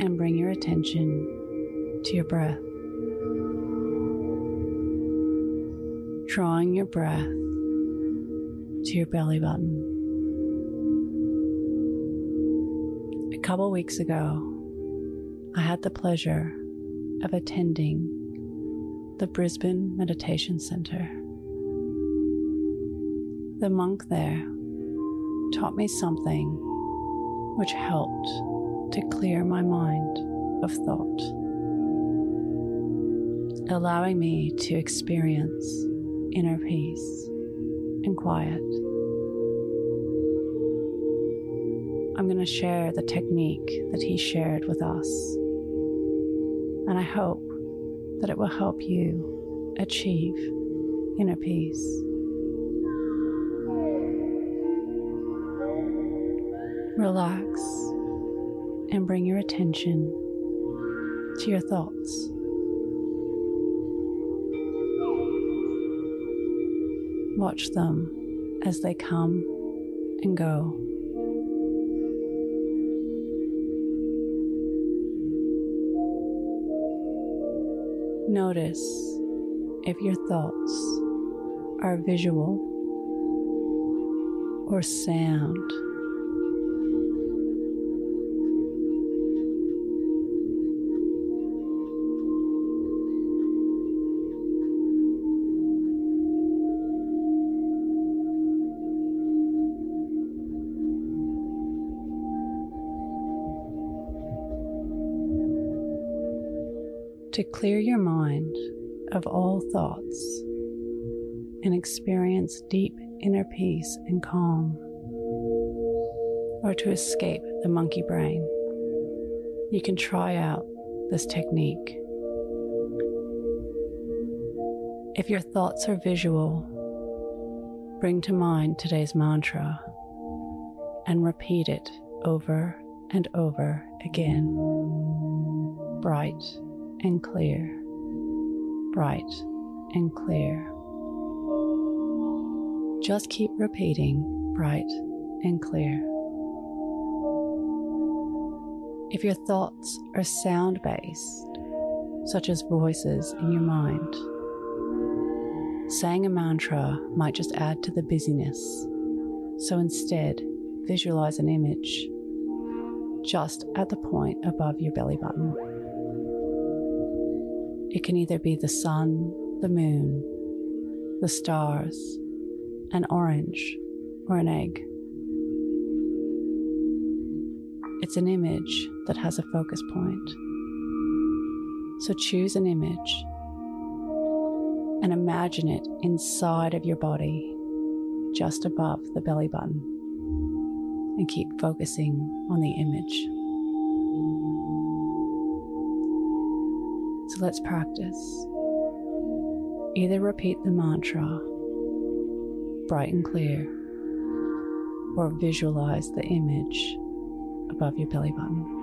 and bring your attention to your breath. Drawing your breath to your belly button. A couple weeks ago, I had the pleasure of attending the Brisbane Meditation Center. The monk there taught me something which helped to clear my mind of thought, allowing me to experience inner peace and quiet. I'm going to share the technique that he shared with us, and I hope that it will help you achieve inner peace. Relax and bring your attention to your thoughts. Watch them as they come and go. Notice if your thoughts are visual or sound. To clear your mind of all thoughts and experience deep inner peace and calm, or to escape the monkey brain, you can try out this technique. If your thoughts are visual, bring to mind today's mantra and repeat it over and over again. Bright and clear, bright and clear. Just keep repeating bright and clear. If your thoughts are sound based, such as voices in your mind, saying a mantra might just add to the busyness. So instead, visualize an image just at the point above your belly button. It can either be the sun, the moon, the stars, an orange, or an egg. It's an image that has a focus point. So choose an image and imagine it inside of your body, just above the belly button, and keep focusing on the image. So let's practice. Either repeat the mantra, bright and clear, or visualize the image above your belly button.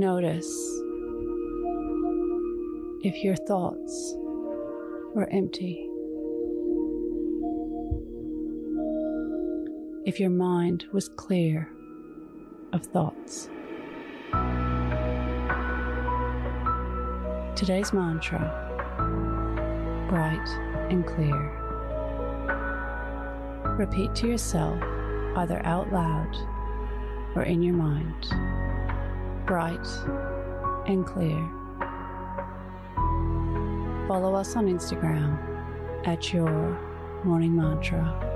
Notice if your thoughts were empty. If your mind was clear of thoughts. Today's mantra bright and clear. Repeat to yourself, either out loud or in your mind bright and clear. Follow us on Instagram at your morning mantra.